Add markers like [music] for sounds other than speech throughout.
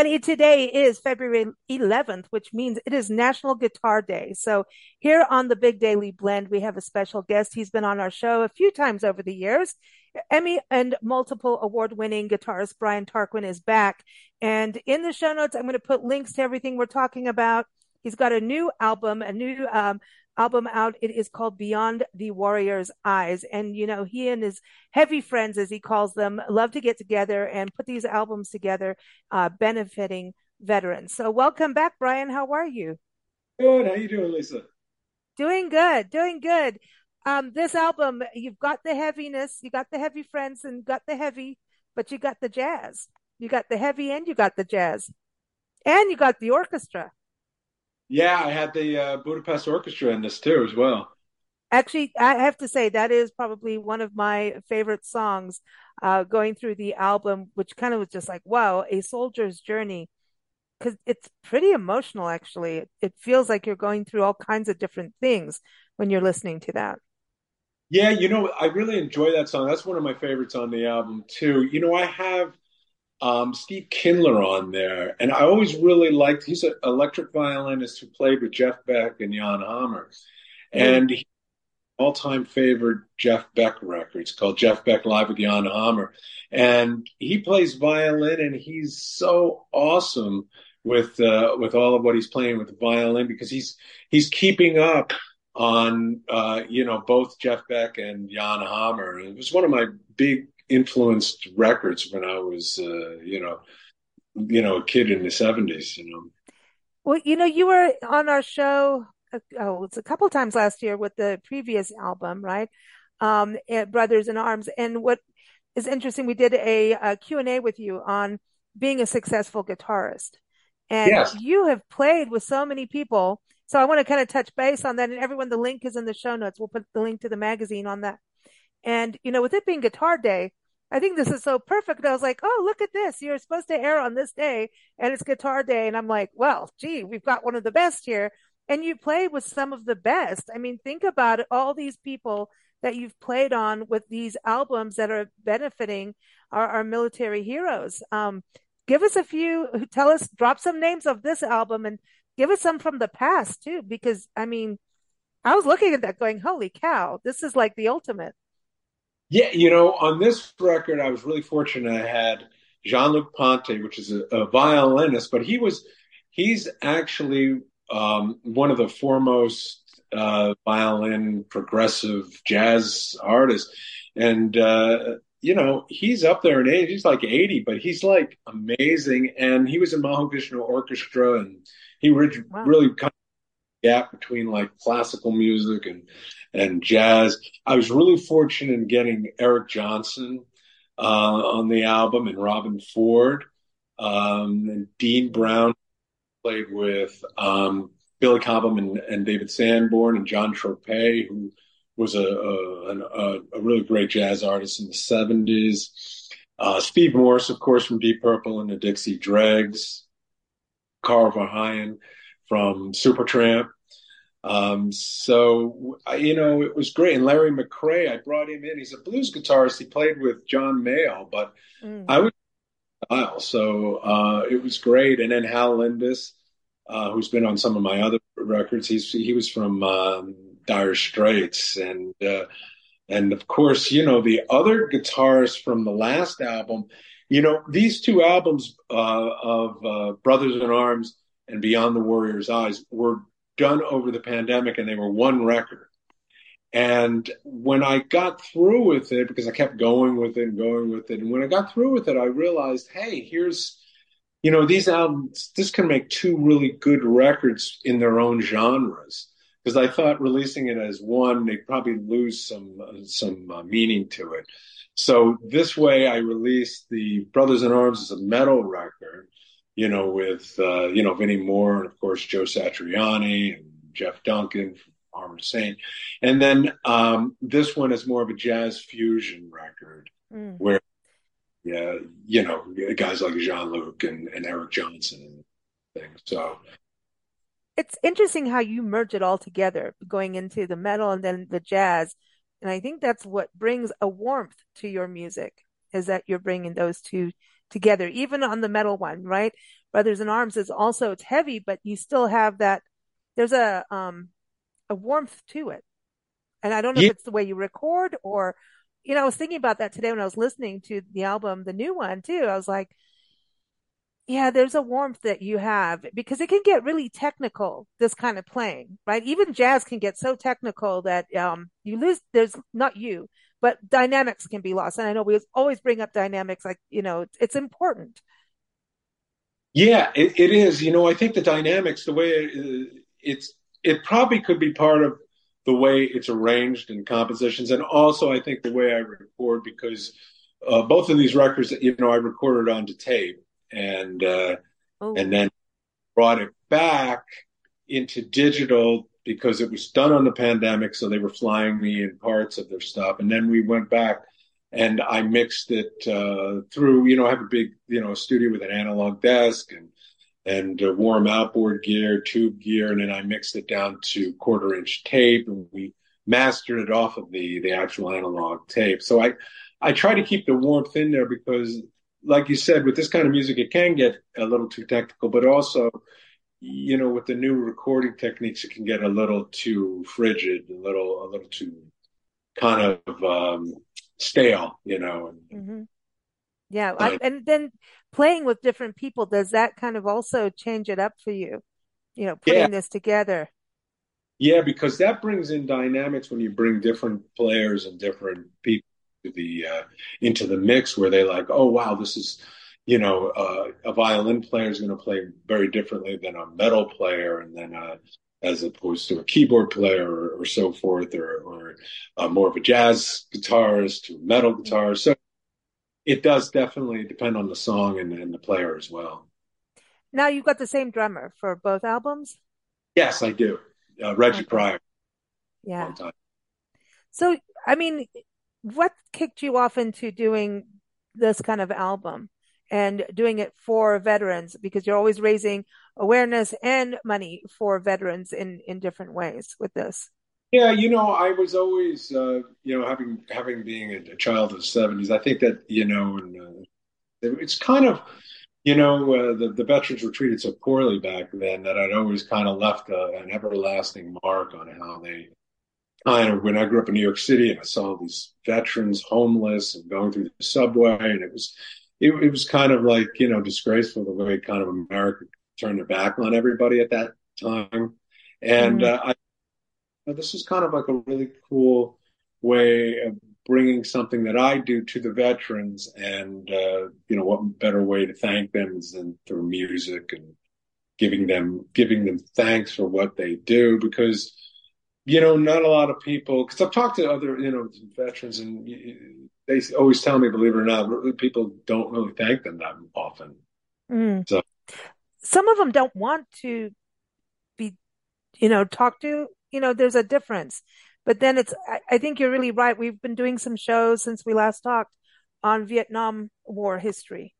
Everybody. Today is February 11th, which means it is National Guitar Day. So, here on the Big Daily Blend, we have a special guest. He's been on our show a few times over the years. Emmy and multiple award winning guitarist Brian Tarquin is back. And in the show notes, I'm going to put links to everything we're talking about. He's got a new album, a new um, album out. It is called Beyond the Warrior's Eyes. And, you know, he and his heavy friends, as he calls them, love to get together and put these albums together, uh, benefiting veterans. So welcome back, Brian. How are you? Good. How you doing, Lisa? Doing good. Doing good. Um, this album, you've got the heaviness, you got the heavy friends and got the heavy, but you got the jazz. You got the heavy and you got the jazz. And you got the orchestra. Yeah, I had the uh, Budapest Orchestra in this too, as well. Actually, I have to say that is probably one of my favorite songs uh, going through the album, which kind of was just like, wow, a soldier's journey. Because it's pretty emotional, actually. It, it feels like you're going through all kinds of different things when you're listening to that. Yeah, you know, I really enjoy that song. That's one of my favorites on the album, too. You know, I have um, Steve Kindler on there, and I always really liked. He's an electric violinist who played with Jeff Beck and Jan Hammer, and he, all-time favorite Jeff Beck records called Jeff Beck Live with Jan Hammer, and he plays violin, and he's so awesome with uh, with all of what he's playing with the violin because he's he's keeping up on uh, you know both Jeff Beck and Jan Hammer. It was one of my big influenced records when I was, uh, you know, you know, a kid in the seventies. You know. Well, you know, you were on our show. Uh, oh, it's a couple times last year with the previous album, right? Um, Brothers in Arms. And what is interesting, we did a, a Q and A with you on being a successful guitarist, and yes. you have played with so many people. So I want to kind of touch base on that. And everyone, the link is in the show notes. We'll put the link to the magazine on that. And, you know, with it being Guitar Day, I think this is so perfect. I was like, oh, look at this. You're supposed to air on this day and it's guitar day. And I'm like, well, gee, we've got one of the best here. And you play with some of the best. I mean, think about it. All these people that you've played on with these albums that are benefiting our, our military heroes. Um, give us a few, tell us, drop some names of this album and give us some from the past too. Because I mean, I was looking at that going, holy cow, this is like the ultimate. Yeah, you know, on this record, I was really fortunate. I had Jean Luc Ponty, which is a, a, violinist, but he was he's actually um, one of the foremost uh, violin progressive jazz artists, and uh, you know he's up there in age. He's like eighty, but he's like amazing. And he was in Mahavishnu Orchestra, and he re- wow. really kind of gap between like classical music and and jazz. I was really fortunate in getting Eric Johnson uh, on the album and Robben Ford. Um, and Dean Brown played with um, Billy Cobham and, and, David Sanborn and John Tropea, who was a, a, a, a, really great jazz artist in the 70s. Uh, Steve Morse, of course, from Deep Purple and the Dixie Dregs. Carl Verheyen from Supertramp. Um, so you know, it was great. And Larry McCray, I brought him in. He's a blues guitarist. He played with John Mayall, but mm. I was so uh, it was great. And then Hal Lindes, uh, who's been on some of my other records, he's he was from um, Dire Straits, and uh, and of course, you know, the other guitarists from the last album. You know, these two albums uh, of uh, Brothers in Arms and Beyond the Warrior's Eyes were done over the pandemic and they were one record. And when I got through with it, because I kept going with it and going with it, and when I got through with it, I realized, hey, here's, you know, these albums, this can make two really good records in their own genres. Because I thought releasing it as one, they'd probably lose some uh, some uh, meaning to it. So this way, I released the Brothers in Arms as a metal record, you know, with uh, you know Vinnie Moore and of course Joe Satriani and Jeff Duncan from Armored Saint, and then um, this one is more of a jazz fusion record mm. where, yeah, you know, guys like Jean Luc and, and Eric Johnson and things. So it's interesting how you merge it all together, going into the metal and then the jazz, and I think that's what brings a warmth to your music. is that you're bringing those two together, even on the metal one, right? Brothers in Arms is also it's heavy, but you still have that. There's a um a warmth to it, and I don't know yeah. if it's the way you record or, you know, I was thinking about that today when I was listening to the album, the new one too. I was like, yeah, there's a warmth that you have because it can get really technical, this kind of playing, right? Even jazz can get so technical that um, you lose, there's not you, but dynamics can be lost. And I know we always bring up dynamics like, you know, it's important. Yeah, it, it is. You know, I think the dynamics, the way it, it's, it probably could be part of the way it's arranged in compositions. And also, I think the way I record, because uh, both of these records, you know, I recorded onto tape and uh, oh. and then brought it back into digital because it was done on the pandemic, so they were flying me in parts of their stuff, and then we went back and I mixed it uh, through. You know, I have a big you know studio with an analog desk and and uh, warm outboard gear, tube gear, and then I mixed it down to quarter inch tape, and we mastered it off of the the actual analog tape. So I I try to keep the warmth in there because like you said, with this kind of music, it can get a little too technical, but also, you know, with the new recording techniques, it can get a little too frigid, a little, a little too kind of um, stale, you know. Mm-hmm. Yeah, I, and then playing with different people does that kind of also change it up for you? You know, putting yeah. this together. Yeah, because that brings in dynamics when you bring different players and different people the uh, into the mix where they like, oh wow, this is you know uh, a violin player is going to play very differently than a metal player, and then uh, as opposed to a keyboard player or, or so forth, or, or uh, more of a jazz guitarist to metal guitar. So it does definitely depend on the song and, and the player as well. Now you've got the same drummer for both albums. Yes, I do. Uh, Reggie. Pryor. Yeah. So I mean, what kicked you off into doing this kind of album and doing it for veterans because you're always raising awareness and money for veterans in in different ways with this. Yeah you know i was always uh, you know having having being a, child of the 70s i think that you know and, uh, it's kind of you know uh, the, the veterans were treated so poorly back then that i'd always kind of left a, an everlasting mark on how they kind of when I grew up in New York City and I saw these veterans homeless and going through the subway, and it was it, it was kind of like you know disgraceful the way kind of America turned their back on everybody at that time, and mm-hmm. uh, I, this is kind of like a really cool way of bringing something that I do to the veterans, and uh, you know what better way to thank them than through music and giving them giving them thanks for what they do because you know, not a lot of people, because I've talked to other, you know, veterans, and they always tell me, believe it or not, people don't really thank them that often. Mm. So, some of them don't want to be, you know, talked to. You know, there's a difference, but then it's. I, I think you're really right. We've been doing some shows since we last talked on Vietnam War history,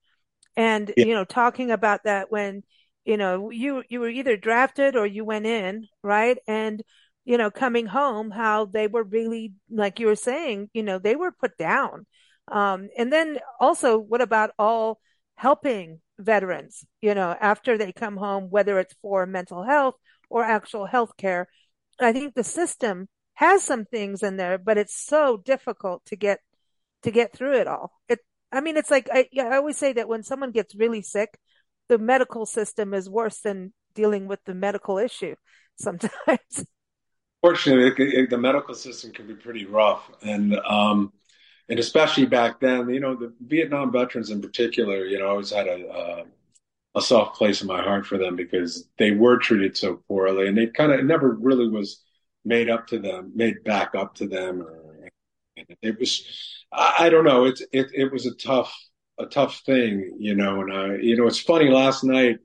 and yeah. you know, talking about that when you know you you were either drafted or you went in, right, and you know, coming home, how they were really, like you were saying, you know, they were put down. Um, and then also, what about all helping veterans, you know, after they come home, whether it's for mental health or actual health care? I think the system has some things in there, but it's so difficult to get to get through it all. It, I mean, it's like I, I always say that when someone gets really sick, the medical system is worse than dealing with the medical issue [laughs] sometimes. Fortunately, it, it, the medical system can be pretty rough, and um, and especially back then, you know, the Vietnam veterans in particular, you know, I always had a, a a soft place in my heart for them because they were treated so poorly, and they kind of never really was made up to them, made back up to them, or it was, I, I don't know, it's it it was a tough a tough thing, you know, and I, you know, it's funny. Last night,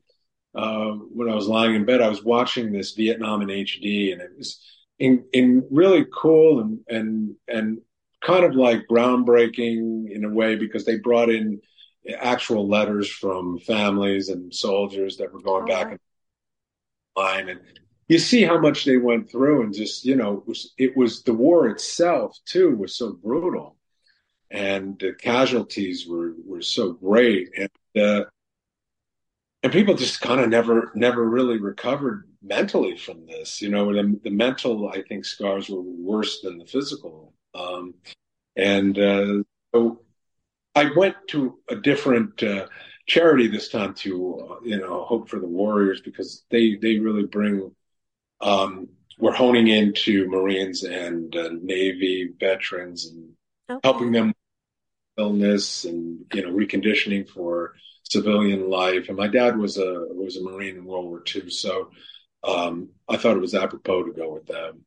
uh, when I was lying in bed, I was watching this Vietnam in HD, and it was in, in really cool and, and, and kind of like groundbreaking in a way because they brought in actual letters from families and soldiers that were going oh, back in line. And you see how much they went through and just you know it was, it was the war itself too was so brutal. And the casualties were were so great, and uh, and people just kind of never never really recovered mentally from this. You know, the, the mental I think scars were worse than the physical, um, and uh, so I went to a different. Uh, charity this time to uh, you know hope for the warriors because they they really bring um, we're honing into marines and uh, navy veterans and okay. helping them illness and you know reconditioning for civilian life and my dad was a was a marine in world war ii so um, i thought it was apropos to go with them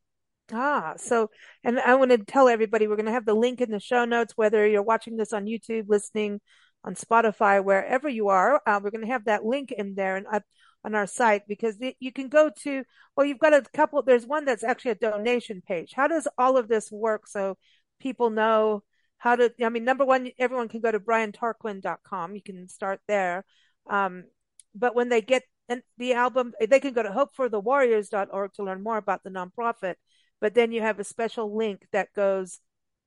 Ah, so, and I want to tell everybody we're going to have the link in the show notes, whether you're watching this on YouTube, listening on Spotify, wherever you are. Uh, we're going to have that link in there and up on our site because you can go to, well, you've got a couple, there's one that's actually a donation page. How does all of this work so people know how to, I mean, number one, everyone can go to briantarquin.com. You can start there. Um, but when they get the album, they can go to hopeforthewarriors.org to learn more about the nonprofit. But then you have a special link that goes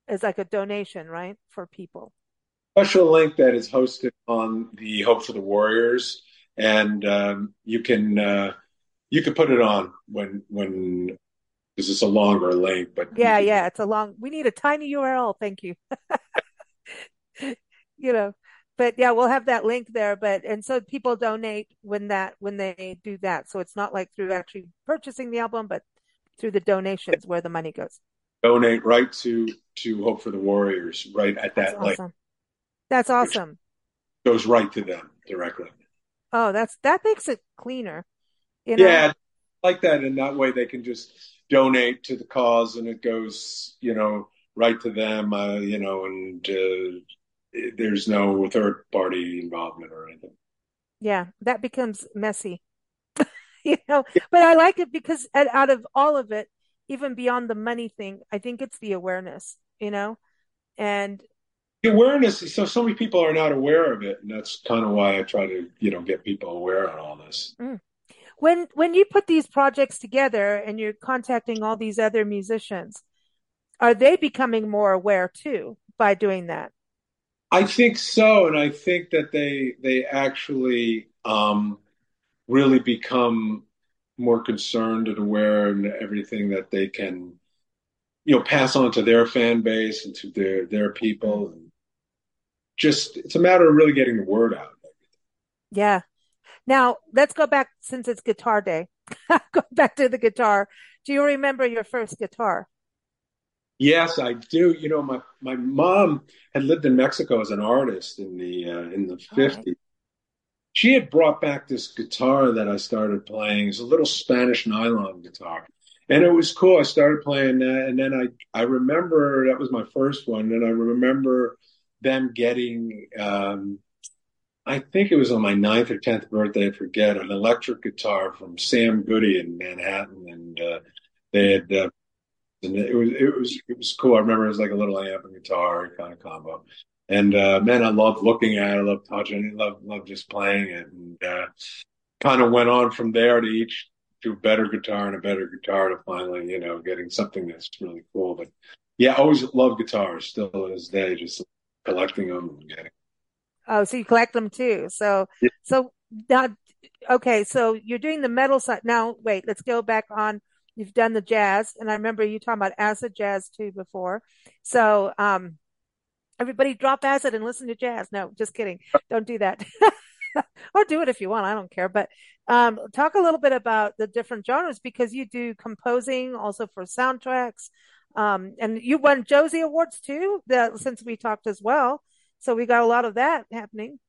as like a donation, right, for people special link that is hosted on the Hope for the Warriors, and um, you can uh, you can put it on when when because it's a longer link. But yeah, yeah, it's a long. We need a tiny URL. Thank you. [laughs] you know, but yeah, we'll have that link there. But and so people donate when that when they do that. So it's not like through actually purchasing the album, but through the donations where the money goes. Donate right to to Hope for the Warriors right at that link. Awesome. That's awesome. Goes right to them directly. Oh, that's that makes it cleaner. You know? Yeah, like that, and that way they can just donate to the cause, and it goes, you know, right to them. Uh, you know, and uh, there's no third party involvement or anything. Yeah, that becomes messy. [laughs] you know, but I like it because out of all of it, even beyond the money thing, I think it's the awareness. You know, and the awareness so so many people are not aware of it and that's kind of why i try to you know get people aware on all this mm. when when you put these projects together and you're contacting all these other musicians are they becoming more aware too by doing that i think so and i think that they they actually um really become more concerned and aware and everything that they can you know pass on to their fan base and to their their people and just it's a matter of really getting the word out. Yeah. Now let's go back since it's guitar day. [laughs] go back to the guitar. Do you remember your first guitar? Yes, I do. You know, my my mom had lived in Mexico as an artist in the uh, in the fifties. She had brought back this guitar that I started playing. It's a little Spanish nylon guitar, and it was cool. I started playing that, and then I I remember that was my first one, and I remember them getting, um, I think it was on my ninth or tenth birthday, I forget, an electric guitar from Sam Goody in Manhattan, and uh, they had, uh, and it was it was it was cool. I remember it was like a little amp and guitar kind of combo, and uh, man, I loved looking at it, I loved touching it, loved loved just playing it, and uh, kind of went on from there to each to a better guitar and a better guitar to finally, you know, getting something that's really cool. But yeah, I always loved guitars, still to this day, just collecting them and getting. Oh, so you collect them too. So, yeah. so now, okay, so you're doing the metal side. Now, wait, let's go back on. You've done the jazz, and I remember you talking about acid jazz too before. So, um, everybody drop acid and listen to jazz. No, just kidding. Don't do that. [laughs] or do it if you want. I don't care. But um, talk a little bit about the different genres because you do composing also for soundtracks. Um, and you won Josie Awards too, the, since we talked as well. So we got a lot of that happening.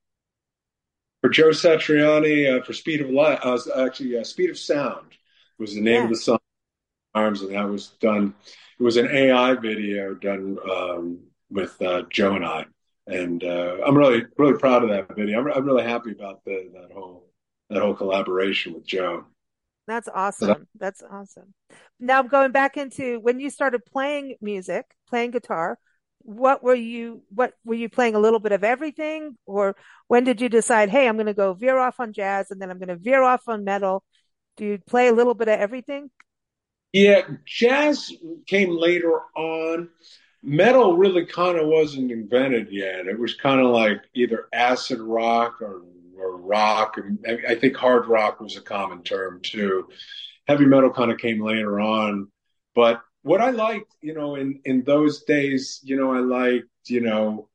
For Joe Satriani, uh, for Speed of Light, uh, actually, uh, Speed of Sound was the name yeah. of the song, Arms, and that was done. It was an AI video done um, with uh, Joe and I, and uh, I'm really, really proud of that video. I'm, I'm really happy about the, that whole that whole collaboration with Joe. That's awesome. That's awesome. Now going back into when you started playing music, playing guitar, what were you what were you playing a little bit of everything or when did you decide, hey, I'm going to go veer off on jazz and then I'm going to veer off on metal? Do you play a little bit of everything? Yeah, jazz came later on. metal really kind of wasn't invented yet. It was kind of like either acid rock or, or rock. And I think hard rock was a common term too. Heavy metal kind of came later on. But what I liked, you know, in, in those days, you know, I liked, you know,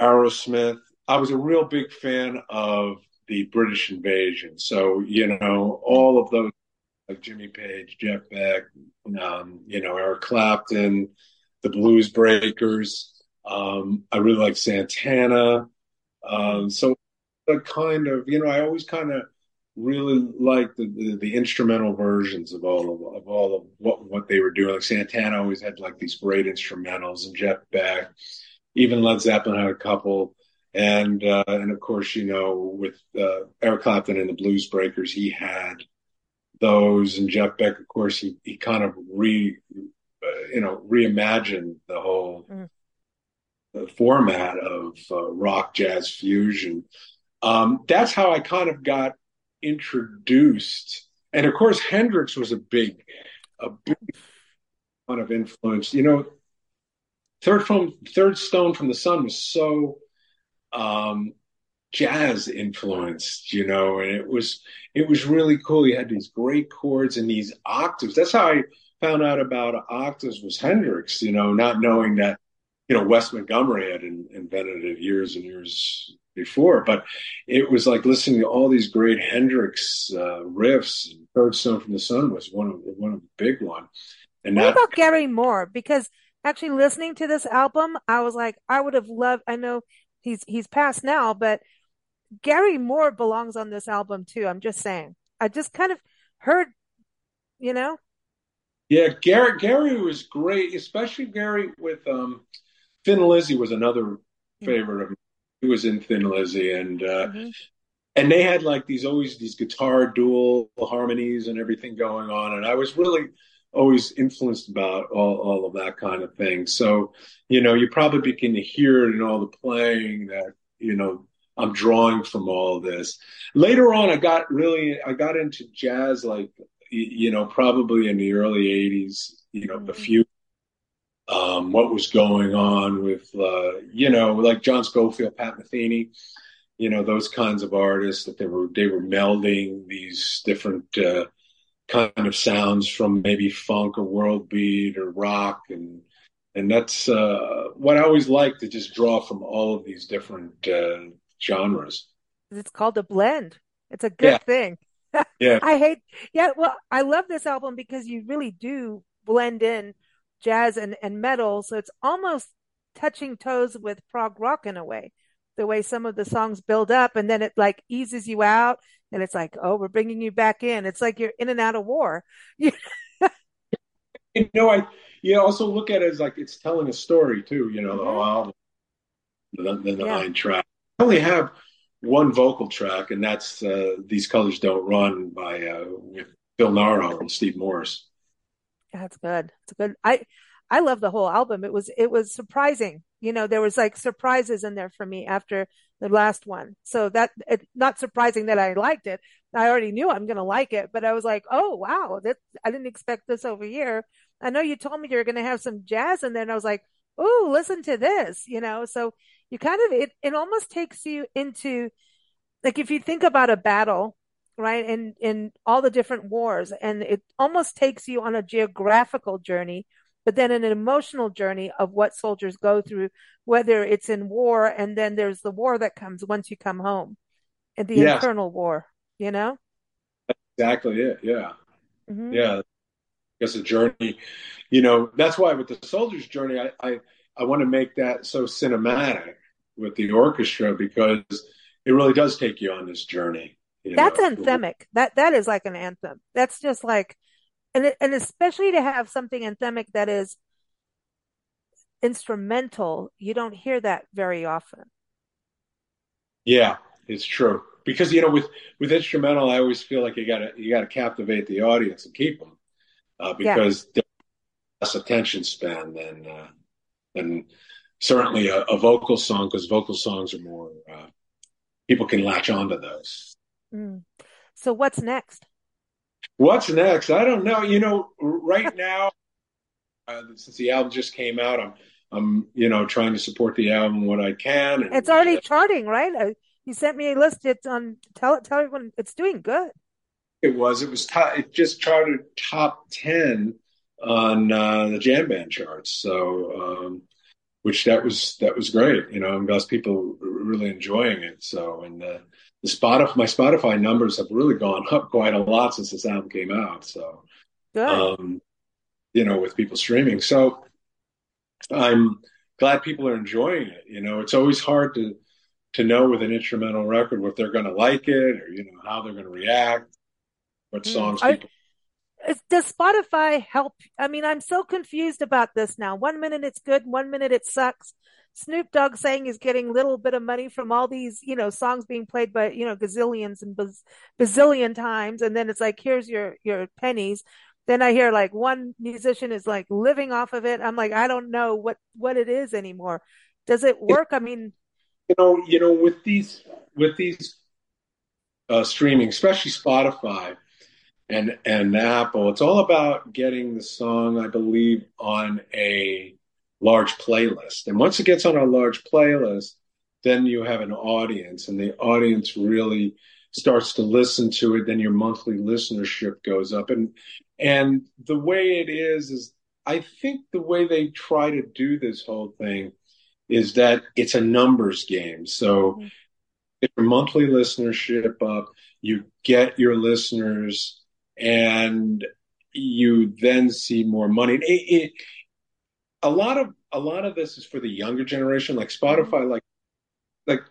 Aerosmith. I was a real big fan of the British invasion. So, you know, all of those like Jimmy Page, Jeff Beck, um, you know, Eric Clapton, the Blues Breakers. Um, I really like Santana. Um, so the kind of, you know, I always kind of really like the, the, the instrumental versions of all of, of all of what what they were doing. Like Santana always had like these great instrumentals, and Jeff Beck, even Led Zeppelin had a couple. And uh, and of course, you know, with uh, Eric Clapton and the Blues Breakers, he had those, and Jeff Beck, of course, he he kind of re you know, reimagine the whole mm. format of uh, rock jazz fusion. Um, that's how I kind of got introduced. And of course, Hendrix was a big, a big kind of influence. You know, Third from Third Stone from the Sun was so um, jazz influenced, you know, and it was it was really cool. He had these great chords and these octaves. That's how I found out about octaves was Hendrix, you know, not knowing that, you know, Wes Montgomery had in, invented it years and years before. But it was like listening to all these great Hendrix uh, riffs. Third Stone from the Sun was one of one of the big one. And what that, about Gary Moore? Because actually listening to this album, I was like, I would have loved. I know he's he's passed now, but Gary Moore belongs on this album too. I'm just saying. I just kind of heard, you know, yeah, Gary Gary was great, especially Gary with um, Thin Lizzy was another favorite of mine. He was in Thin Lizzy, and uh, mm-hmm. and they had like these always these guitar dual harmonies and everything going on, and I was really always influenced about all, all of that kind of thing. So, you know, you probably begin to hear it in all the playing that, you know, I'm drawing from all this. Later on, I got really, I got into jazz like you know, probably in the early 80s, you know, the mm-hmm. few, um, what was going on with, uh, you know, like John Scofield, Pat Metheny, you know, those kinds of artists that they were, they were melding these different, uh, kind of sounds from maybe funk or world beat or rock. And, and that's, uh, what I always like to just draw from all of these different, uh, genres. It's called a blend. It's a good yeah. thing [laughs] yeah. I hate, yeah. Well, I love this album because you really do blend in jazz and, and metal. So it's almost touching toes with prog rock in a way, the way some of the songs build up and then it like eases you out and it's like, oh, we're bringing you back in. It's like you're in and out of war. [laughs] you know, I, you also look at it as like it's telling a story too, you know, mm-hmm. the whole album, the, the, yeah. nine track. I only have one vocal track, and that's uh, "These Colors Don't Run" by uh, Phil Naro and Steve Morse. That's good. It's good. I I love the whole album. It was it was surprising. You know, there was like surprises in there for me after the last one. So that it, not surprising that I liked it. I already knew I'm going to like it, but I was like, oh wow, that I didn't expect this over here. I know you told me you were going to have some jazz, and then I was like, oh, listen to this. You know, so you kind of it it almost takes you into like if you think about a battle right and in all the different wars and it almost takes you on a geographical journey but then an emotional journey of what soldiers go through whether it's in war and then there's the war that comes once you come home and the internal war you know? Exactly it yeah. Mm-hmm. yeah. It's a journey you know that's why with the soldier's journey i i, I want to make that so cinematic with the orchestra because it really does take you on this journey. That's know? anthemic. That that is like an anthem. That's just like, and and especially to have something anthemic that is instrumental. You don't hear that very often. Yeah, it's true because you know with with instrumental, I always feel like you gotta you gotta captivate the audience and keep them uh, because yeah. less attention span than uh, than certainly a, a vocal song because vocal songs are more uh, people can latch onto those. Mm. So what's next? What's next? I don't know. You know, right [laughs] now uh, since the album just came out, I'm I'm you know trying to support the album what I can. And, it's already uh, charting, right? Uh, you sent me a list. It's on. Tell tell everyone it's doing good. It was. It was. Top, it just charted top ten on uh, the jam band charts. So, um, which that was that was great. You know, because people really enjoying it. So, and uh, the Spotify my Spotify numbers have really gone up quite a lot since this album came out. So, good. Um, you know, with people streaming. So, I'm glad people are enjoying it. You know, it's always hard to to know with an instrumental record what they're going to like it or you know how they're going to react, what hmm. songs people does Spotify help? I mean, I'm so confused about this now. One minute it's good, one minute it sucks. Snoop Dogg saying he's getting a little bit of money from all these, you know, songs being played by, you know, gazillions and baz- bazillion times. And then it's like, here's your, your pennies. Then I hear like one musician is like living off of it. I'm like, I don't know what, what it is anymore. Does it work? I mean, you know, you know, with these, with these, uh, streaming, especially Spotify, and and Apple. It's all about getting the song, I believe, on a large playlist. And once it gets on a large playlist, then you have an audience, and the audience really starts to listen to it. Then your monthly listenership goes up, and and the way it is is, I think the way they try to do this whole thing is that it's a numbers game. So. Mm-hmm. If your monthly listenership up, you get your listeners and you then see more money. It, it, a lot of a lot of this is for the younger generation, like Spotify, like like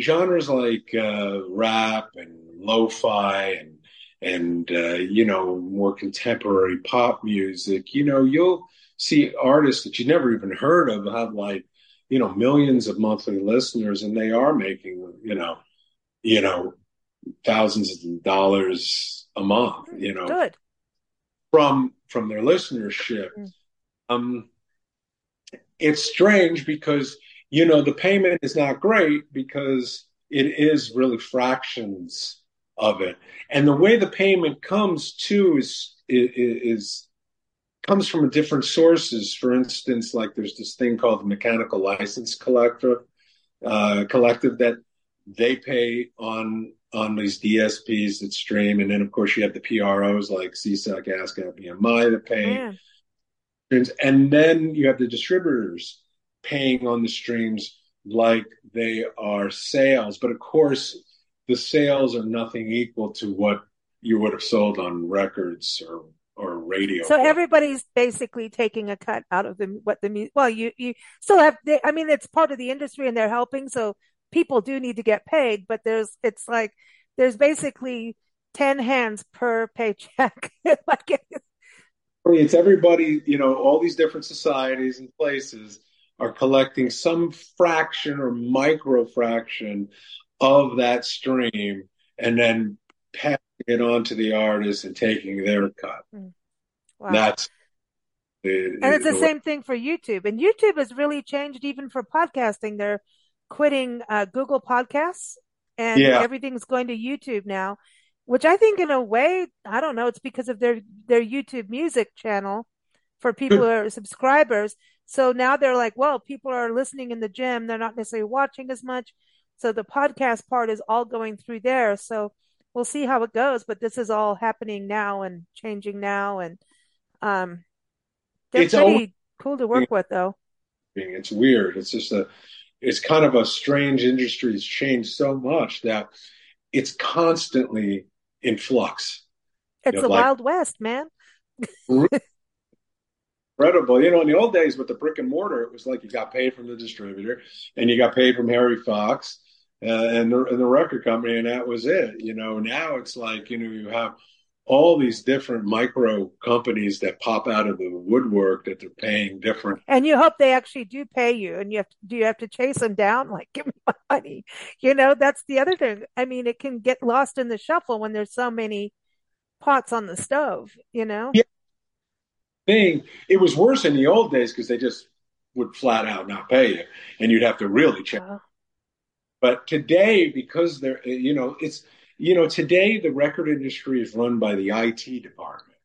genres like uh, rap and lo-fi and and uh, you know more contemporary pop music. You know, you'll see artists that you never even heard of have like you know millions of monthly listeners, and they are making you know you know thousands of dollars a month, you know, Good. from from their listenership. Mm. Um, it's strange because you know the payment is not great because it is really fractions of it, and the way the payment comes too is is, is comes from different sources. For instance, like there's this thing called the Mechanical License Collector uh, Collective that they pay on on these DSPs that stream, and then of course you have the PROs like SESAC, ASCAP, BMI that pay, yeah. and then you have the distributors paying on the streams like they are sales. But of course, the sales are nothing equal to what you would have sold on records or or radio. So everybody's basically taking a cut out of the what the well you you still have they, I mean it's part of the industry and they're helping so people do need to get paid, but there's, it's like, there's basically 10 hands per paycheck. [laughs] like it's everybody, you know, all these different societies and places are collecting some fraction or micro fraction of that stream and then passing it on to the artist and taking their cut. Hmm. Wow. That's the, and it's the, the same thing for YouTube. And YouTube has really changed even for podcasting. They're quitting uh, Google Podcasts and yeah. everything's going to YouTube now, which I think in a way, I don't know, it's because of their, their YouTube music channel for people who are subscribers. So now they're like, well, people are listening in the gym. They're not necessarily watching as much. So the podcast part is all going through there. So we'll see how it goes, but this is all happening now and changing now. And, um, they're it's pretty cool to work with though. It's weird. It's just a, it's kind of a strange industry. It's changed so much that it's constantly in flux. It's you know, the like, Wild West, man. [laughs] incredible. You know, in the old days with the brick and mortar, it was like you got paid from the distributor and you got paid from Harry Fox uh, and, the, and the record company, and that was it. You know, now it's like, you know, you have all these different micro companies that pop out of the woodwork that they're paying different. And you hope they actually do pay you, and you have to, do you have to chase them down? Like, give me my money. You know, that's the other thing. I mean, it can get lost in the shuffle when there's so many pots on the stove. You know. Yeah. Thing it was worse in the old days because they just would flat out not pay you, and you'd have to really check. Uh, but today, because they're, you know, it's you know, today the record industry is run by the IT department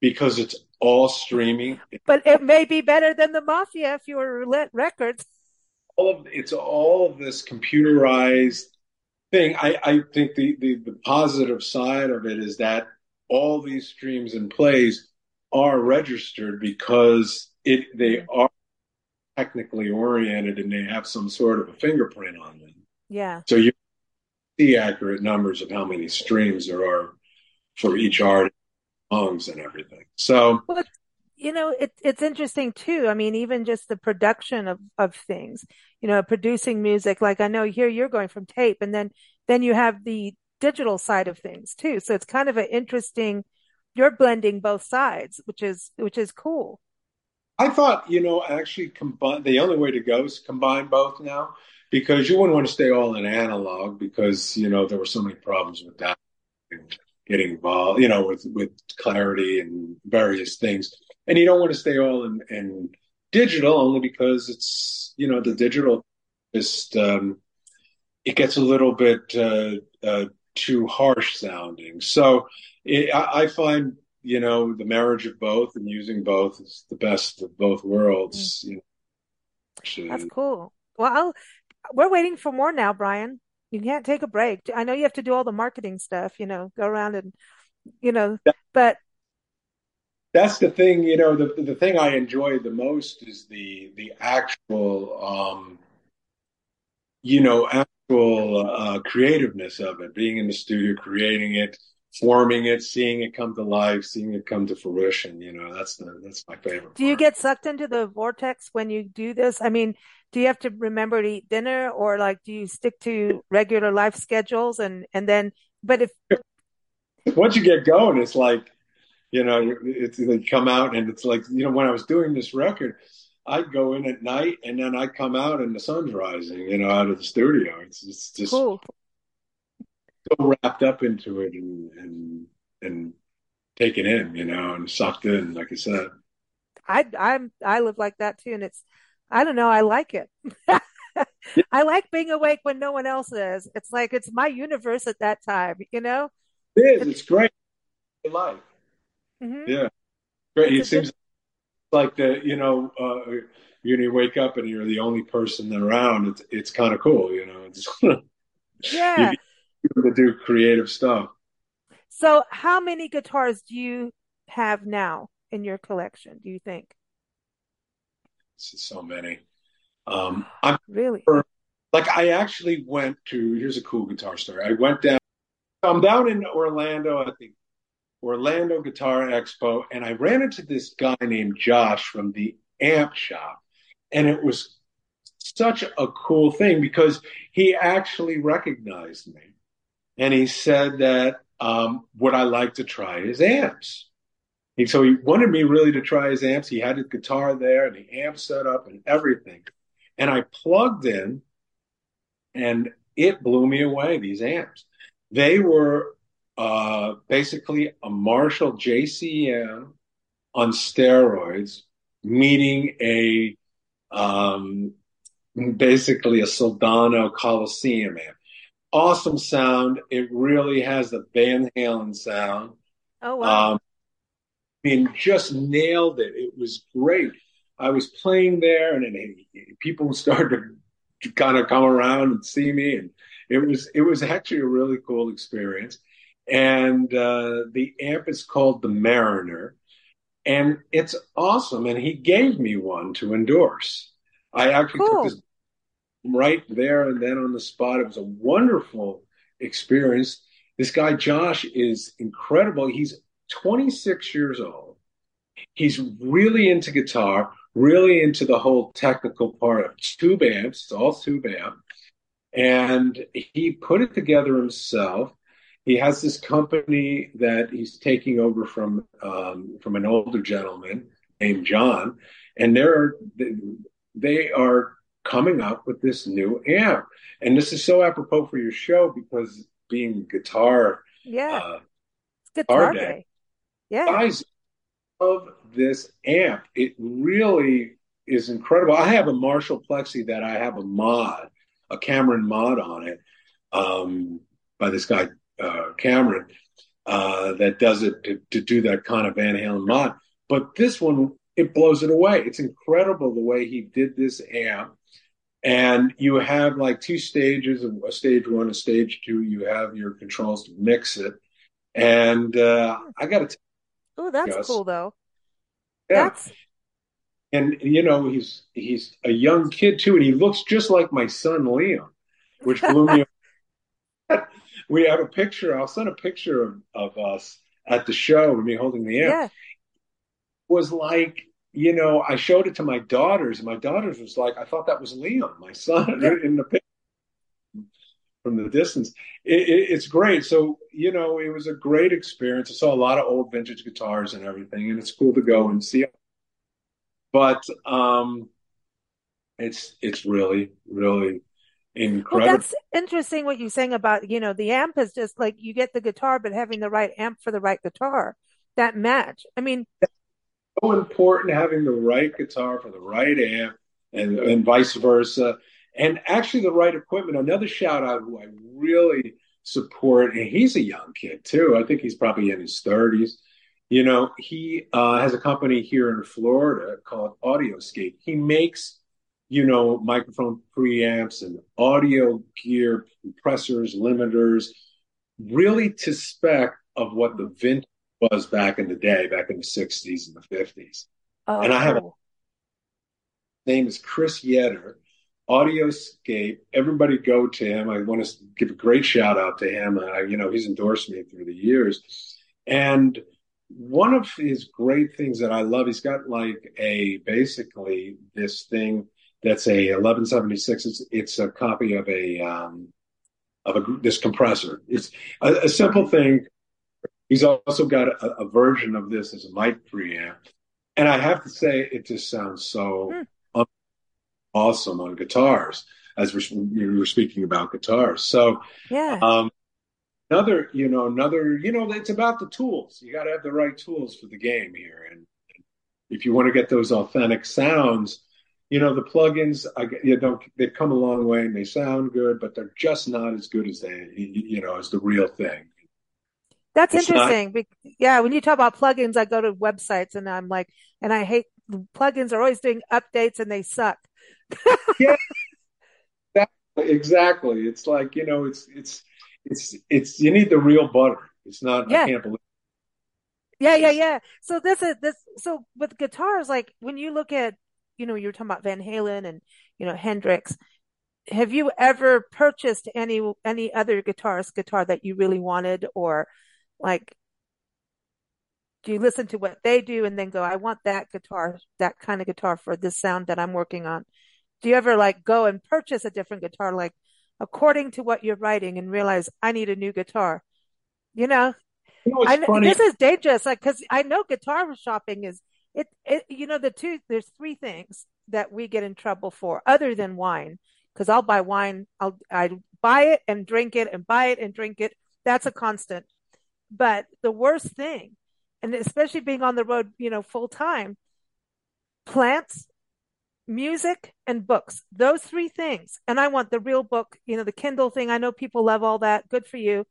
because it's all streaming. But it may be better than the Mafia if you were roulette records. All of it's all of this computerized thing. I, I think the, the the positive side of it is that all these streams and plays are registered because it they mm-hmm. are technically oriented and they have some sort of a fingerprint on them. Yeah. So you see accurate numbers of how many streams there are for each artist, songs, and everything. So, well, you know, it, it's interesting too. I mean, even just the production of, of things, you know, producing music. Like I know here you're going from tape, and then then you have the digital side of things too. So it's kind of an interesting. You're blending both sides, which is which is cool. I thought, you know, actually combine the only way to go is combine both now because you wouldn't want to stay all in analog because you know there were so many problems with that and getting involved you know with with clarity and various things. And you don't want to stay all in, in digital only because it's you know the digital just um, it gets a little bit uh, uh, too harsh sounding. So it, I, I, find you know the marriage of both and using both is the best of both worlds mm. you know, that's cool. Well we're waiting for more now, Brian. You can't take a break. I know you have to do all the marketing stuff, you know, go around and, you know, but that's the thing, you know, the the thing I enjoy the most is the the actual, um, you know, actual uh, creativeness of it, being in the studio, creating it, forming it, seeing it come to life, seeing it come to fruition. You know, that's the that's my favorite. Do part. you get sucked into the vortex when you do this? I mean, do you have to remember to eat dinner, or like do you stick to regular life schedules and and then? But if [laughs] once you get going, it's like you know, it's they come out and it's like you know when I was doing this record. I'd go in at night and then I'd come out and the sun's rising, you know, out of the studio. It's, it's just cool so wrapped up into it and and and taken in, you know, and sucked in, like I said. I I'm I live like that too, and it's I don't know, I like it. [laughs] I like being awake when no one else is. It's like it's my universe at that time, you know. It is. It's great. Life. Mm-hmm. Yeah, great. It's it seems good... like the you know uh, you, know, you wake up and you're the only person around. It's it's kind of cool, you know. It's, [laughs] yeah. you, to do creative stuff. So, how many guitars do you have now in your collection? Do you think? So many. Um, I'm really like I actually went to. Here's a cool guitar story. I went down. I'm down in Orlando at the Orlando Guitar Expo, and I ran into this guy named Josh from the Amp Shop, and it was such a cool thing because he actually recognized me and he said that um, would I like to try his amps? And so he wanted me really to try his amps. He had his guitar there and the amp set up and everything. And I plugged in and it blew me away, these amps. They were uh, basically a Marshall JCM on steroids, meeting a um, basically a Soldano Coliseum amp awesome sound. It really has the Van Halen sound. Oh wow! Um, I mean, just nailed it. It was great. I was playing there, and, and people started to kind of come around and see me, and it was it was actually a really cool experience. And uh, the amp is called the Mariner, and it's awesome. And he gave me one to endorse. I actually cool. took this right there and then on the spot. It was a wonderful experience. This guy, Josh, is incredible. He's 26 years old. He's really into guitar, really into the whole technical part of tube amps. It's all tube amp. And he put it together himself. He has this company that he's taking over from um, from an older gentleman named John, and they're they are coming up with this new amp. And this is so apropos for your show because being guitar, yeah, uh, guitar day. day. Yeah, guys of this amp. It really is incredible. I have a Marshall Plexi that I have a mod, a Cameron mod on it, um, by this guy uh, Cameron, uh, that does it to, to, do that kind of Van Halen mod. But this one, it blows it away. It's incredible the way he did this amp. And you have like two stages, a stage one, a stage two. You have your controls to mix it. And uh, I got to Oh, that's cool though. Yeah. That's and you know he's he's a young kid too, and he looks just like my son Liam, which blew me. [laughs] [laughs] we have a picture. I'll send a picture of, of us at the show me holding the amp. Yeah. Was like you know I showed it to my daughters, and my daughters was like, I thought that was Liam, my son, [laughs] in the picture from the distance. It, it, it's great. So you know, it was a great experience. I saw a lot of old vintage guitars and everything, and it's cool to go and see. But um, it's it's really really incredible. Well, that's interesting what you're saying about you know the amp is just like you get the guitar, but having the right amp for the right guitar that match. I mean, so important having the right guitar for the right amp, and and vice versa and actually the right equipment. Another shout out who I really support, and he's a young kid too. I think he's probably in his 30s. You know, he uh, has a company here in Florida called Audioscape. He makes, you know, microphone preamps and audio gear, compressors, limiters, really to spec of what the vintage was back in the day, back in the 60s and the 50s. Oh, and I have a name is Chris Yetter Audioscape. Everybody go to him. I want to give a great shout out to him. Uh, you know, he's endorsed me through the years. And one of his great things that I love, he's got like a basically this thing that's a 1176. It's it's a copy of a um, of a this compressor. It's a, a simple thing. He's also got a, a, version of this as a mic preamp, and I have to say, it just sounds so mm awesome on guitars as we're, we were speaking about guitars. So, yeah. Um, another, you know, another, you know, it's about the tools. You got to have the right tools for the game here. And if you want to get those authentic sounds, you know, the plugins, I, you don't, they've come a long way and they sound good, but they're just not as good as they, you know, as the real thing. That's it's interesting. Not, yeah. When you talk about plugins, I go to websites and I'm like, and I hate plugins are always doing updates and they suck [laughs] yeah, exactly. It's like you know, it's it's it's it's you need the real butter. It's not. Yeah. I can't believe. Yeah, yeah, yeah. So this is this. So with guitars, like when you look at, you know, you were talking about Van Halen and you know Hendrix. Have you ever purchased any any other guitarist guitar that you really wanted, or like do you listen to what they do and then go, I want that guitar, that kind of guitar for this sound that I'm working on? do you ever like go and purchase a different guitar, like according to what you're writing and realize I need a new guitar? You know, you know I, this is dangerous. Like, cause I know guitar shopping is it, it, you know, the two, there's three things that we get in trouble for other than wine. Cause I'll buy wine. I'll, I buy it and drink it and buy it and drink it. That's a constant. But the worst thing, and especially being on the road, you know, full time, plants music and books. Those three things. And i want the real book you know the kindle thing. I know people love all that. Good for you.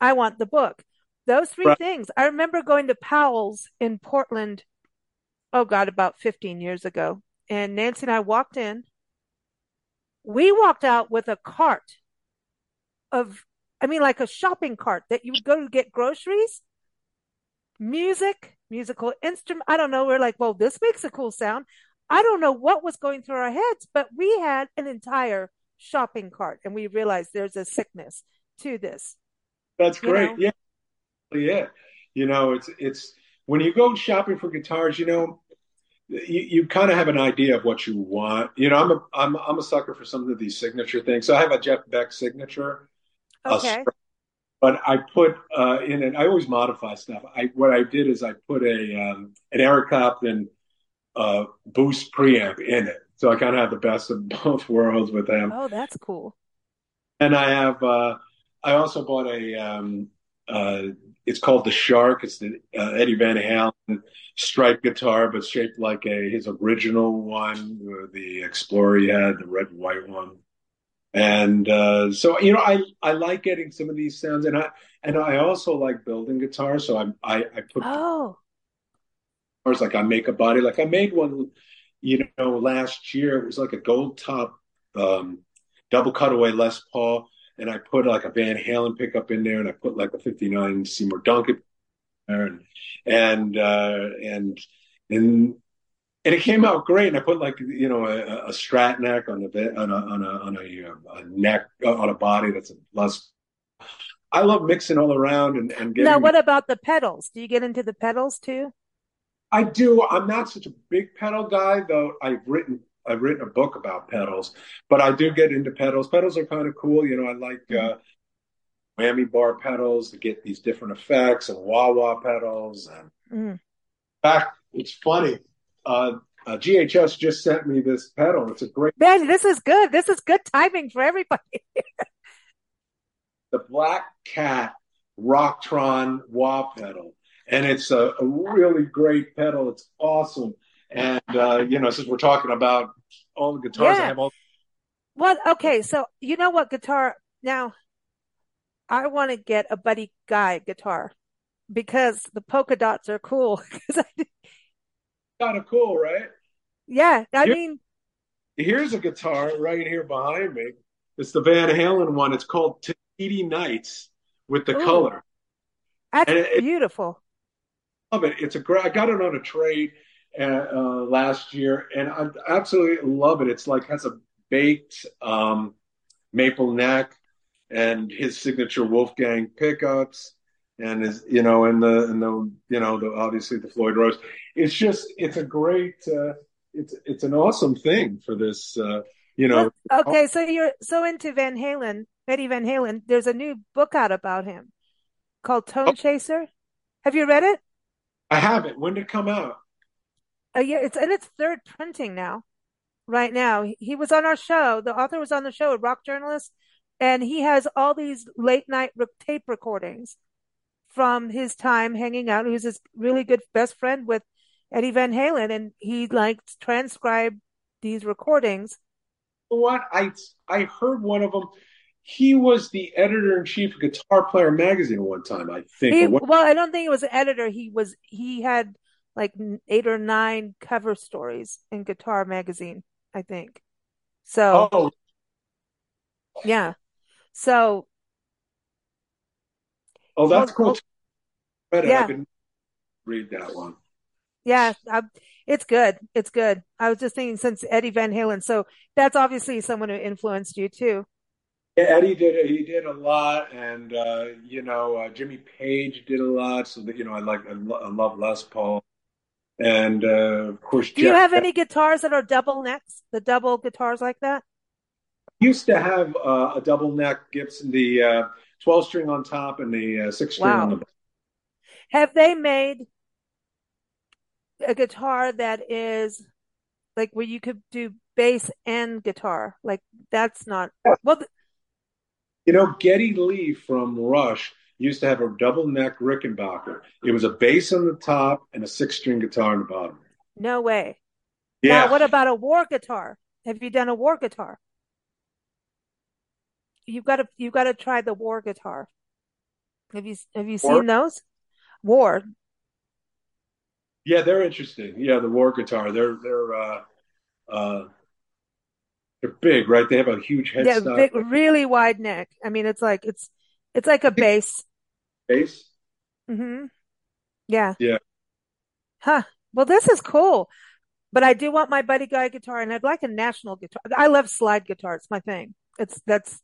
I want the book. Those three right. things. I remember going to powell's in portland oh god about 15 years ago. And nancy and i walked in. We walked out with a cart of i mean like a shopping cart that you would go to get groceries music musical instrument i don't know we're like well this makes a cool sound I don't know what was going through our heads, but we had an entire shopping cart and we realized there's a sickness to this. That's great. You know? Yeah. Yeah. You know, it's, it's, when you go shopping for guitars, you know, you, you kind of have an idea of what you want. You know, I'm a, I'm, I'm a sucker for some of these signature things. So I have a Jeff Beck signature. Okay. but I put uh, in it. I always modify stuff. I what I did is I put a um, an Eric Clapton uh, boost preamp in it. So I kind of have the best of [laughs] both worlds with them. Oh, that's cool. And I have, uh, I also bought a, um, uh, it's called the Shark. It's the uh, Eddie Van Halen striped guitar, but shaped like a his original one, the Explorer he had, the red and white one. And uh, so you know, I I like getting some of these sounds, and I and I also like building guitars. So I I, I put oh guitars. Like I make a body. Like I made one, you know, last year. It was like a gold top um, double cutaway Les Paul, and I put like a Van Halen pickup in there, and I put like a '59 Seymour Duncan there, and and uh, and and and it came out great. And I put like you know a, a strat neck on the on a on a on a, a neck on a body that's a less. I love mixing all around and, and getting. Now, what about the pedals? Do you get into the pedals too? I do. I'm not such a big pedal guy, though. I've written I've written a book about pedals, but I do get into pedals. Pedals are kind of cool. You know, I like uh, whammy bar pedals to get these different effects and wah wah pedals. And mm. fact, it's funny. Uh, uh, GHS just sent me this pedal. It's a great. Man, this is good. This is good timing for everybody. [laughs] the Black Cat Rocktron wah pedal, and it's a, a really great pedal. It's awesome. And uh, you know, since we're talking about all the guitars, yeah. I have all. Well, Okay, so you know what guitar now? I want to get a Buddy Guy guitar because the polka dots are cool. [laughs] kind of cool, right? Yeah, I here, mean, here's a guitar right here behind me. It's the Van Halen one. It's called Tahiti Nights with the ooh, color. That's it, beautiful. love it. It's a great. I got it on a trade uh, uh, last year, and I absolutely love it. It's like has a baked um, maple neck and his signature Wolfgang pickups and his you know and the and the you know the obviously the Floyd Rose. It's just it's a great uh, it's it's an awesome thing for this uh, you know. Okay, so you're so into Van Halen, Eddie Van Halen. There's a new book out about him called Tone oh. Chaser. Have you read it? I haven't. When did it come out? Uh, yeah, it's in its third printing now. Right now, he was on our show. The author was on the show, a rock journalist, and he has all these late night tape recordings from his time hanging out. He was his really good best friend with Eddie Van Halen, and he like transcribed these recordings. What I I heard one of them. He was the editor in chief of Guitar Player magazine one time, I think. He, well, I don't think it was an editor. He was he had like eight or nine cover stories in Guitar magazine, I think. So, oh. yeah. So, oh, that's cool. yeah. I can read that one. Yeah, I, it's good. It's good. I was just thinking since Eddie Van Halen, so that's obviously someone who influenced you too. Yeah, Eddie did. He did a lot, and uh, you know, uh, Jimmy Page did a lot. So that you know, I like, I, lo- I love Les Paul, and uh, of course. Do Jeff you have any guitars that are double necks? The double guitars like that? used to have uh, a double neck Gibson, the uh, 12 string on top and the uh, six string wow. on the bottom. Have they made a guitar that is like where you could do bass and guitar? Like that's not well. Th- you know, Geddy Lee from Rush used to have a double neck Rickenbacker. It was a bass on the top and a six string guitar on the bottom. No way. Yeah. Now, what about a Warr guitar? Have you done a Warr guitar? You've got to you've got to try the Warr guitar. Have you have you war? seen those? War. Yeah, they're interesting. Yeah, the Warr guitar. They're they're uh uh they're big, right? They have a huge head. Yeah, big, really wide neck. I mean, it's like it's it's like a bass. Bass. Mm-hmm. Yeah. Yeah. Huh. Well, this is cool. But I do want my buddy guy guitar, and I'd like a national guitar. I love slide guitar. It's my thing. It's that's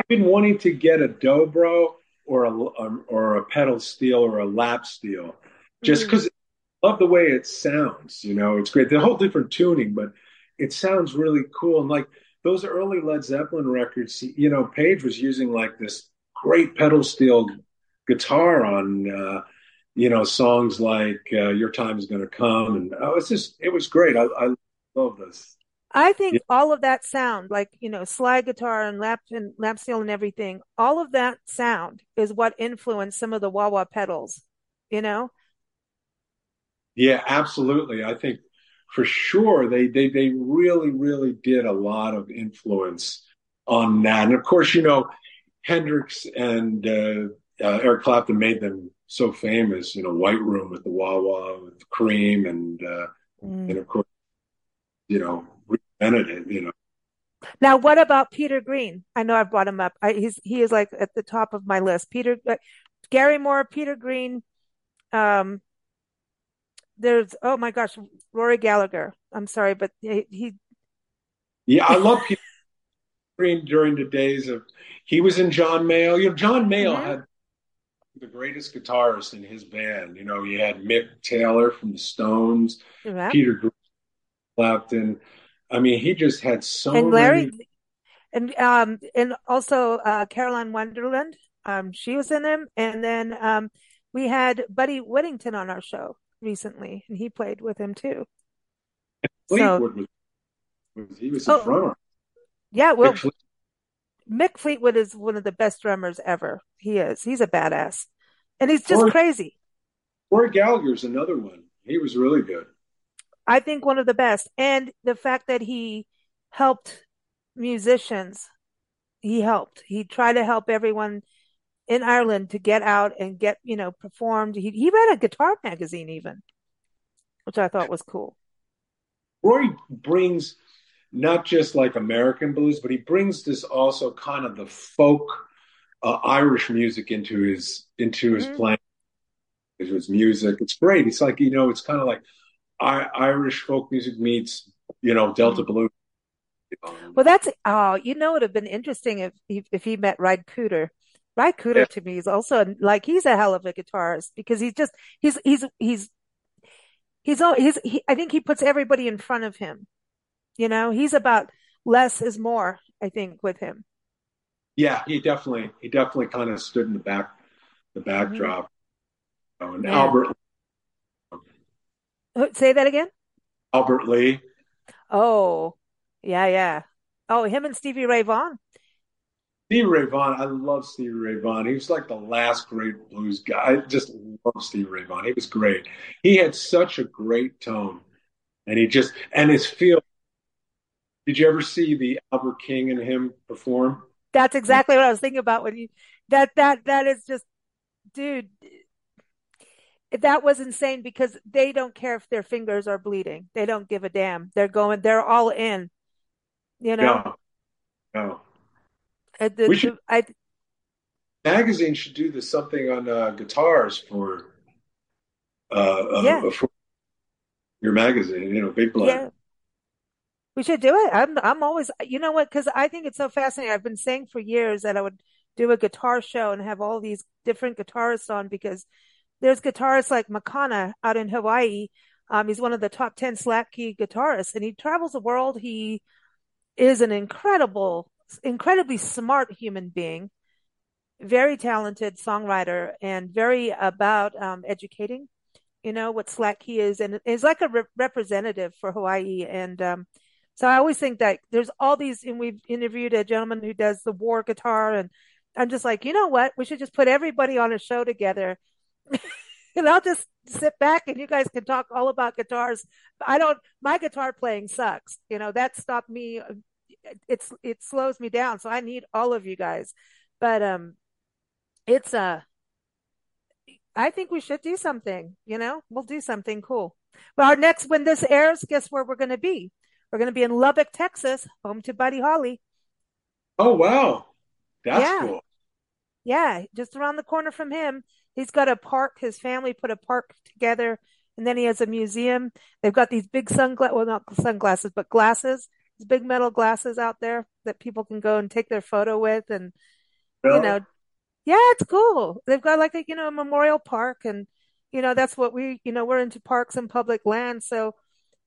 I've been wanting to get a dobro or a or a pedal steel or a lap steel, just because mm-hmm. I love the way it sounds. You know, it's great. The whole different tuning, but it sounds really cool. And like those early Led Zeppelin records, you know, Page was using like this great pedal steel guitar on, uh, you know, songs like uh, "Your Time Is Going to Come," and oh, it's just it was great. I, I love this. I think yeah. all of that sound, like, you know, slide guitar and lap and lap steel and everything, all of that sound is what influenced some of the wah wah pedals, you know? Yeah, absolutely. I think for sure they, they, they really, really did a lot of influence on that. And of course, you know, Hendrix and uh, uh, Eric Clapton made them so famous, you know, White Room with the Wawa with Cream and uh, Mm. and of course, you know, it, you know. Now, what about Peter Green? I know I've brought him up. I, he's he is like at the top of my list. Peter, uh, Gary Moore, Peter Green. Um, there's oh my gosh, Rory Gallagher. I'm sorry, but he, he Yeah, I love Peter Green during the days of he was in John Mayall. You know, John Mayall Mhm. had the greatest guitarist in his band. You know, you had Mick Taylor from the Stones, yeah. Peter Green, Clapton. I mean, he just had so and many. Larry and um and also uh Carolyn Wonderland. Um, she was in him, and then um we had Buddy Whittington on our show recently, and he played with him too. So Fleetwood was, was he was a oh drummer. yeah, well Mick Mick Fleetwood is one of the best drummers ever. He is. He's a badass. And he's just Rory, crazy. Rory Gallagher's another one. He was really good. I think one of the best. And the fact that he helped musicians, he helped. He tried to help everyone in Ireland to get out and get, you know, performed. He he read a guitar magazine even, which I thought was cool. Rory brings not just like American blues, but he brings this also kind of the folk uh, Irish music into his into his hmm playing, into his music. It's great. It's like you know, it's kind of like I, Irish folk music meets you know Delta hmm blues. Well, that's oh, you know, it would have been interesting if he, if he met Ry Cooder. Ry Yeah, Cooder to me is also like he's a hell of a guitarist because he's just he's he's he's he's all he's he, I think he puts everybody in front of him. You know, he's about less is more, I think, with him. yeah, he definitely he definitely kind of stood in the back the hmm backdrop. You know, and Yeah. Albert Say that again? Albert Lee. Oh, yeah, yeah. Oh, him and Stevie Ray Vaughan. Stevie Ray Vaughan, I love Stevie Ray Vaughan. He was like the last great blues guy. I just love Stevie Ray Vaughan. He was great. He had such a great tone, and he just and his feel. Did you ever see the Albert King and him perform? That's exactly what I was thinking about when you that that that is just, dude, that was insane because they don't care if their fingers are bleeding. They don't give a damn. They're going, they're all in, you know? No, no. Uh, The, We should I, magazine should do this something on uh, guitars for uh, yeah, uh, for your magazine. You know, Big Blend. yeah, we should do it. I'm, I'm always, you know what? Because I think it's so fascinating. I've been saying for years that I would do a guitar show and have all these different guitarists on because there's guitarists like Makana out in Hawaii. Um, he's one of the top 10 slack key guitarists and he travels the world. He is an incredible, incredibly smart human being, very talented songwriter and very about, um, educating, you know, what slack key is. And is like a re representative for Hawaii. And, um, so I always think that there's all these, and we've interviewed a gentleman who does the Warr guitar and I'm just like, you know what? We should just put everybody on a show together [laughs] and I'll just sit back and you guys can talk all about guitars. I don't, my guitar playing sucks. You know, that stopped me. It's, it slows me down. So I need all of you guys. But, um, it's, a, I think we should do something, you know, we'll do something cool. But our next, when this airs, guess where we're going to be? We're going to be in Lubbock, Texas, home to Buddy Holly. Oh wow, that's Yeah. cool. Yeah, just around the corner from him, he's got a park. His family put a park together, and then he has a museum. They've got these big sunglasses, well, not sunglasses, but glasses, these big metal glasses out there that people can go and take their photo with. And, you know, yeah, it's cool. They've got like a, you know, a memorial park, and, you know, that's what we, you know, we're into parks and public land. So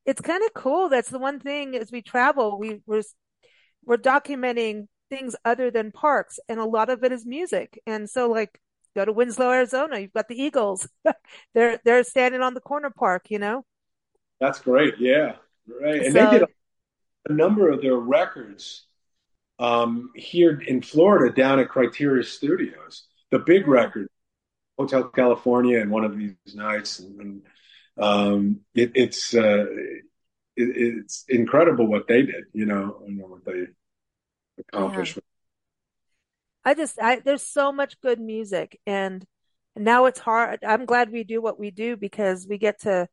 it's kind of cool. That's the one thing as we travel, we, we're, we're documenting things other than parks, and a lot of it is music. And so, like, go to Winslow, Arizona. You've got the Eagles. [laughs] they're they're standing on the corner park, you know. That's great. Yeah, right. And they did a, a number of their records um, here in Florida down at Criteria Studios. The big mm, record, Hotel California, and one of these nights, and, and um, it, it's uh, it, it's incredible what they did. You know, you know what they yeah, accomplished. I just I there's so much good music, and now it's hard. I'm glad we do what we do because we get to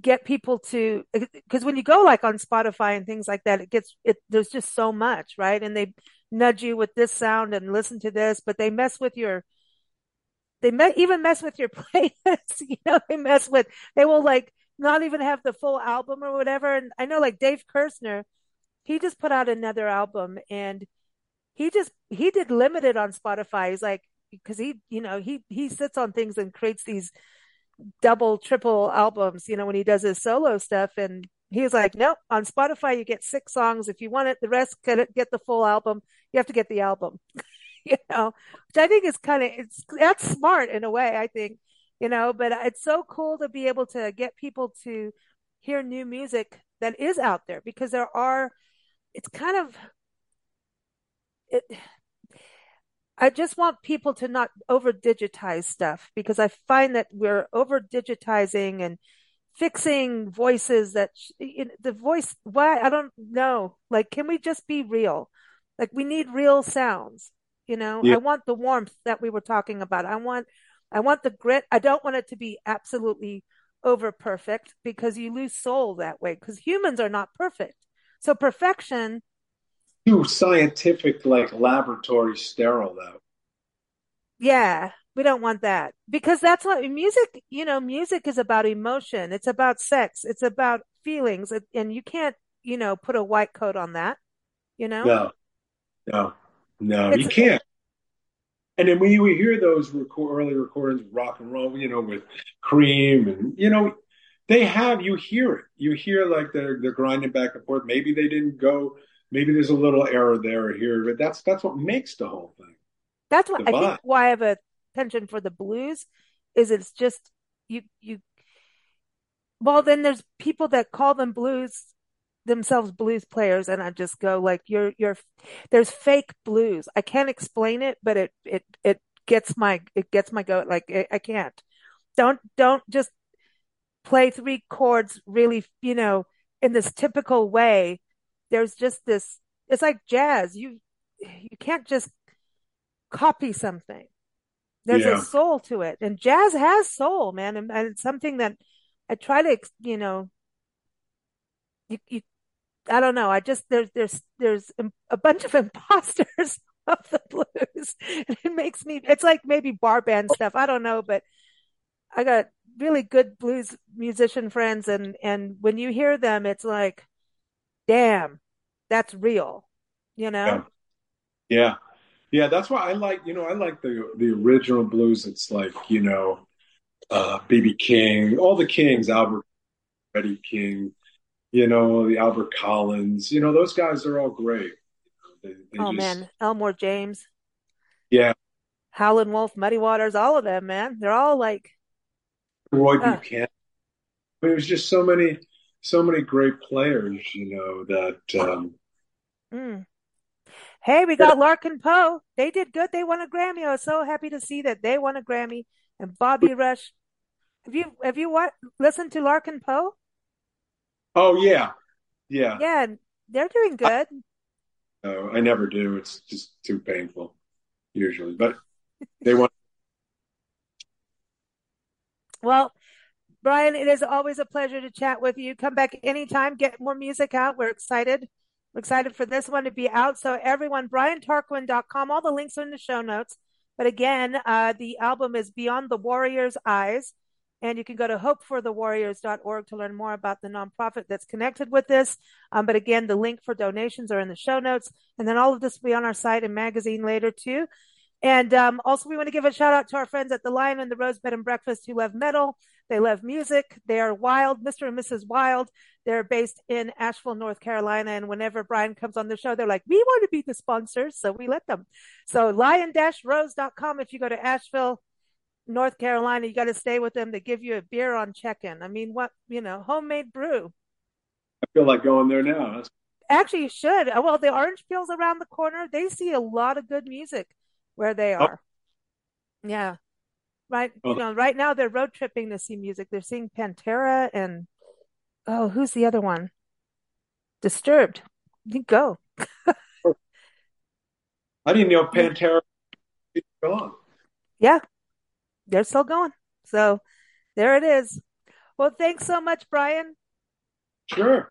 get people to because when you go like on Spotify and things like that, it gets it there's just so much, right? And they nudge you with this sound and listen to this, but they mess with your they may even mess with your [laughs] playlist. you know, they mess with they will like not even have the full album or whatever. And I know like Dave Kerzner, he just put out another album and he just he did limited on Spotify. He's like because he you know he he sits on things and creates these double, triple albums, you know, when he does his solo stuff. And he's like, nope, on Spotify, you get six songs. If you want it, the rest get, get the full album. You have to get the album, [laughs] you know, which I think is kind of, it's, that's smart in a way, I think, you know, but it's so cool to be able to get people to hear new music that is out there because there are, it's kind of, it, I just want people to not over digitize stuff because I find that we're over digitizing and fixing voices that know, the voice, why? I don't know. Like, can we just be real? Like, we need real sounds. You know, yeah. I want the warmth that we were talking about. I want, I want the grit. I don't want it to be absolutely over perfect because you lose soul that way because humans are not perfect. So perfection too scientific, like laboratory sterile, though. Yeah, we don't want that because that's what music, you know, music is about emotion. It's about sex. It's about feelings. And you can't, you know, put a white coat on that, you know? No, no, no, it's, you can't. And then when you hear those record, early recordings rock and roll, you know, with Cream and, you know, they have, you hear it. You hear like they're, they're grinding back and forth. Maybe they didn't go maybe there's a little error there or here, but that's that's what makes the whole thing. That's what I think. Why I have a penchant for the blues is it's just you you. Well, then there's people that call them blues themselves blues players, and I just go like, "You're you're." There's fake blues. I can't explain it, but it it it gets my it gets my goat. Like I, I can't. Don't don't just play three chords really, you know, in this typical way there's just this it's like jazz. You you can't just copy something. There's yeah. a soul to it. And jazz has soul man. And, and, it's something that i try to you know you, you i don't know. I just there's there's there's a bunch of [laughs] imposters [laughs] of the blues. And it makes me it's like maybe bar band stuff. I don't know but i got really good blues musician friends. And and when you hear them it's like damn, that's real, you know? Yeah. yeah. Yeah, that's why I like, you know, I like the the original blues. It's like, you know, uh BB King, all the Kings, Albert Freddie King, you know, the Albert Collins, you know, those guys are all great. They, they oh just... man, Elmore James. Yeah. Howlin' Wolf, Muddy Waters, all of them, man. They're all like Roy uh, Buchanan. I mean, it was just so many so many great players, you know, that. Um, mm. Hey, we got Larkin Poe. They did good. They won a Grammy. I was so happy to see that they won a Grammy. And Bobby Rush. Have you have you what listened to Larkin Poe? Oh yeah, yeah, yeah. They're doing good. I, no, I never do. It's just too painful usually, but they want. [laughs] well, Brian, it is always a pleasure to chat with you. Come back anytime, get more music out. We're excited. We're excited for this one to be out. So everyone, briantarquin.com, all the links are in the show notes. But again, uh, the album is Beyond the Warrior's Eyes. And you can go to hopeforthewarriors.org to learn more about the nonprofit that's connected with this. Um, but again, the link for donations are in the show notes. And then all of this will be on our site and magazine later too. And um, also, we want to give a shout out to our friends at the Lion and the Rose Bed and Breakfast who love metal. They love music. They are wild, Mr. and Mrs. Wild. They're based in Asheville, North Carolina. And whenever Brian comes on the show, they're like, we want to be the sponsors. So we let them. So lion-rose.com. If you go to Asheville, North Carolina, you got to stay with them. They give you a beer on check-in. I mean, what, you know, homemade brew. I feel like going there now. That's- Actually, you should. Well, the orange peel's around the corner. They see a lot of good music where they oh. are. Oh. Yeah. Right. Oh. You know, right now they're road tripping to see music. They're seeing Pantera and oh, who's the other one? Disturbed. You go. Oh. I didn't know Pantera is gone. Yeah. They're still going. So there it is. Well, thanks so much, Brian. Sure.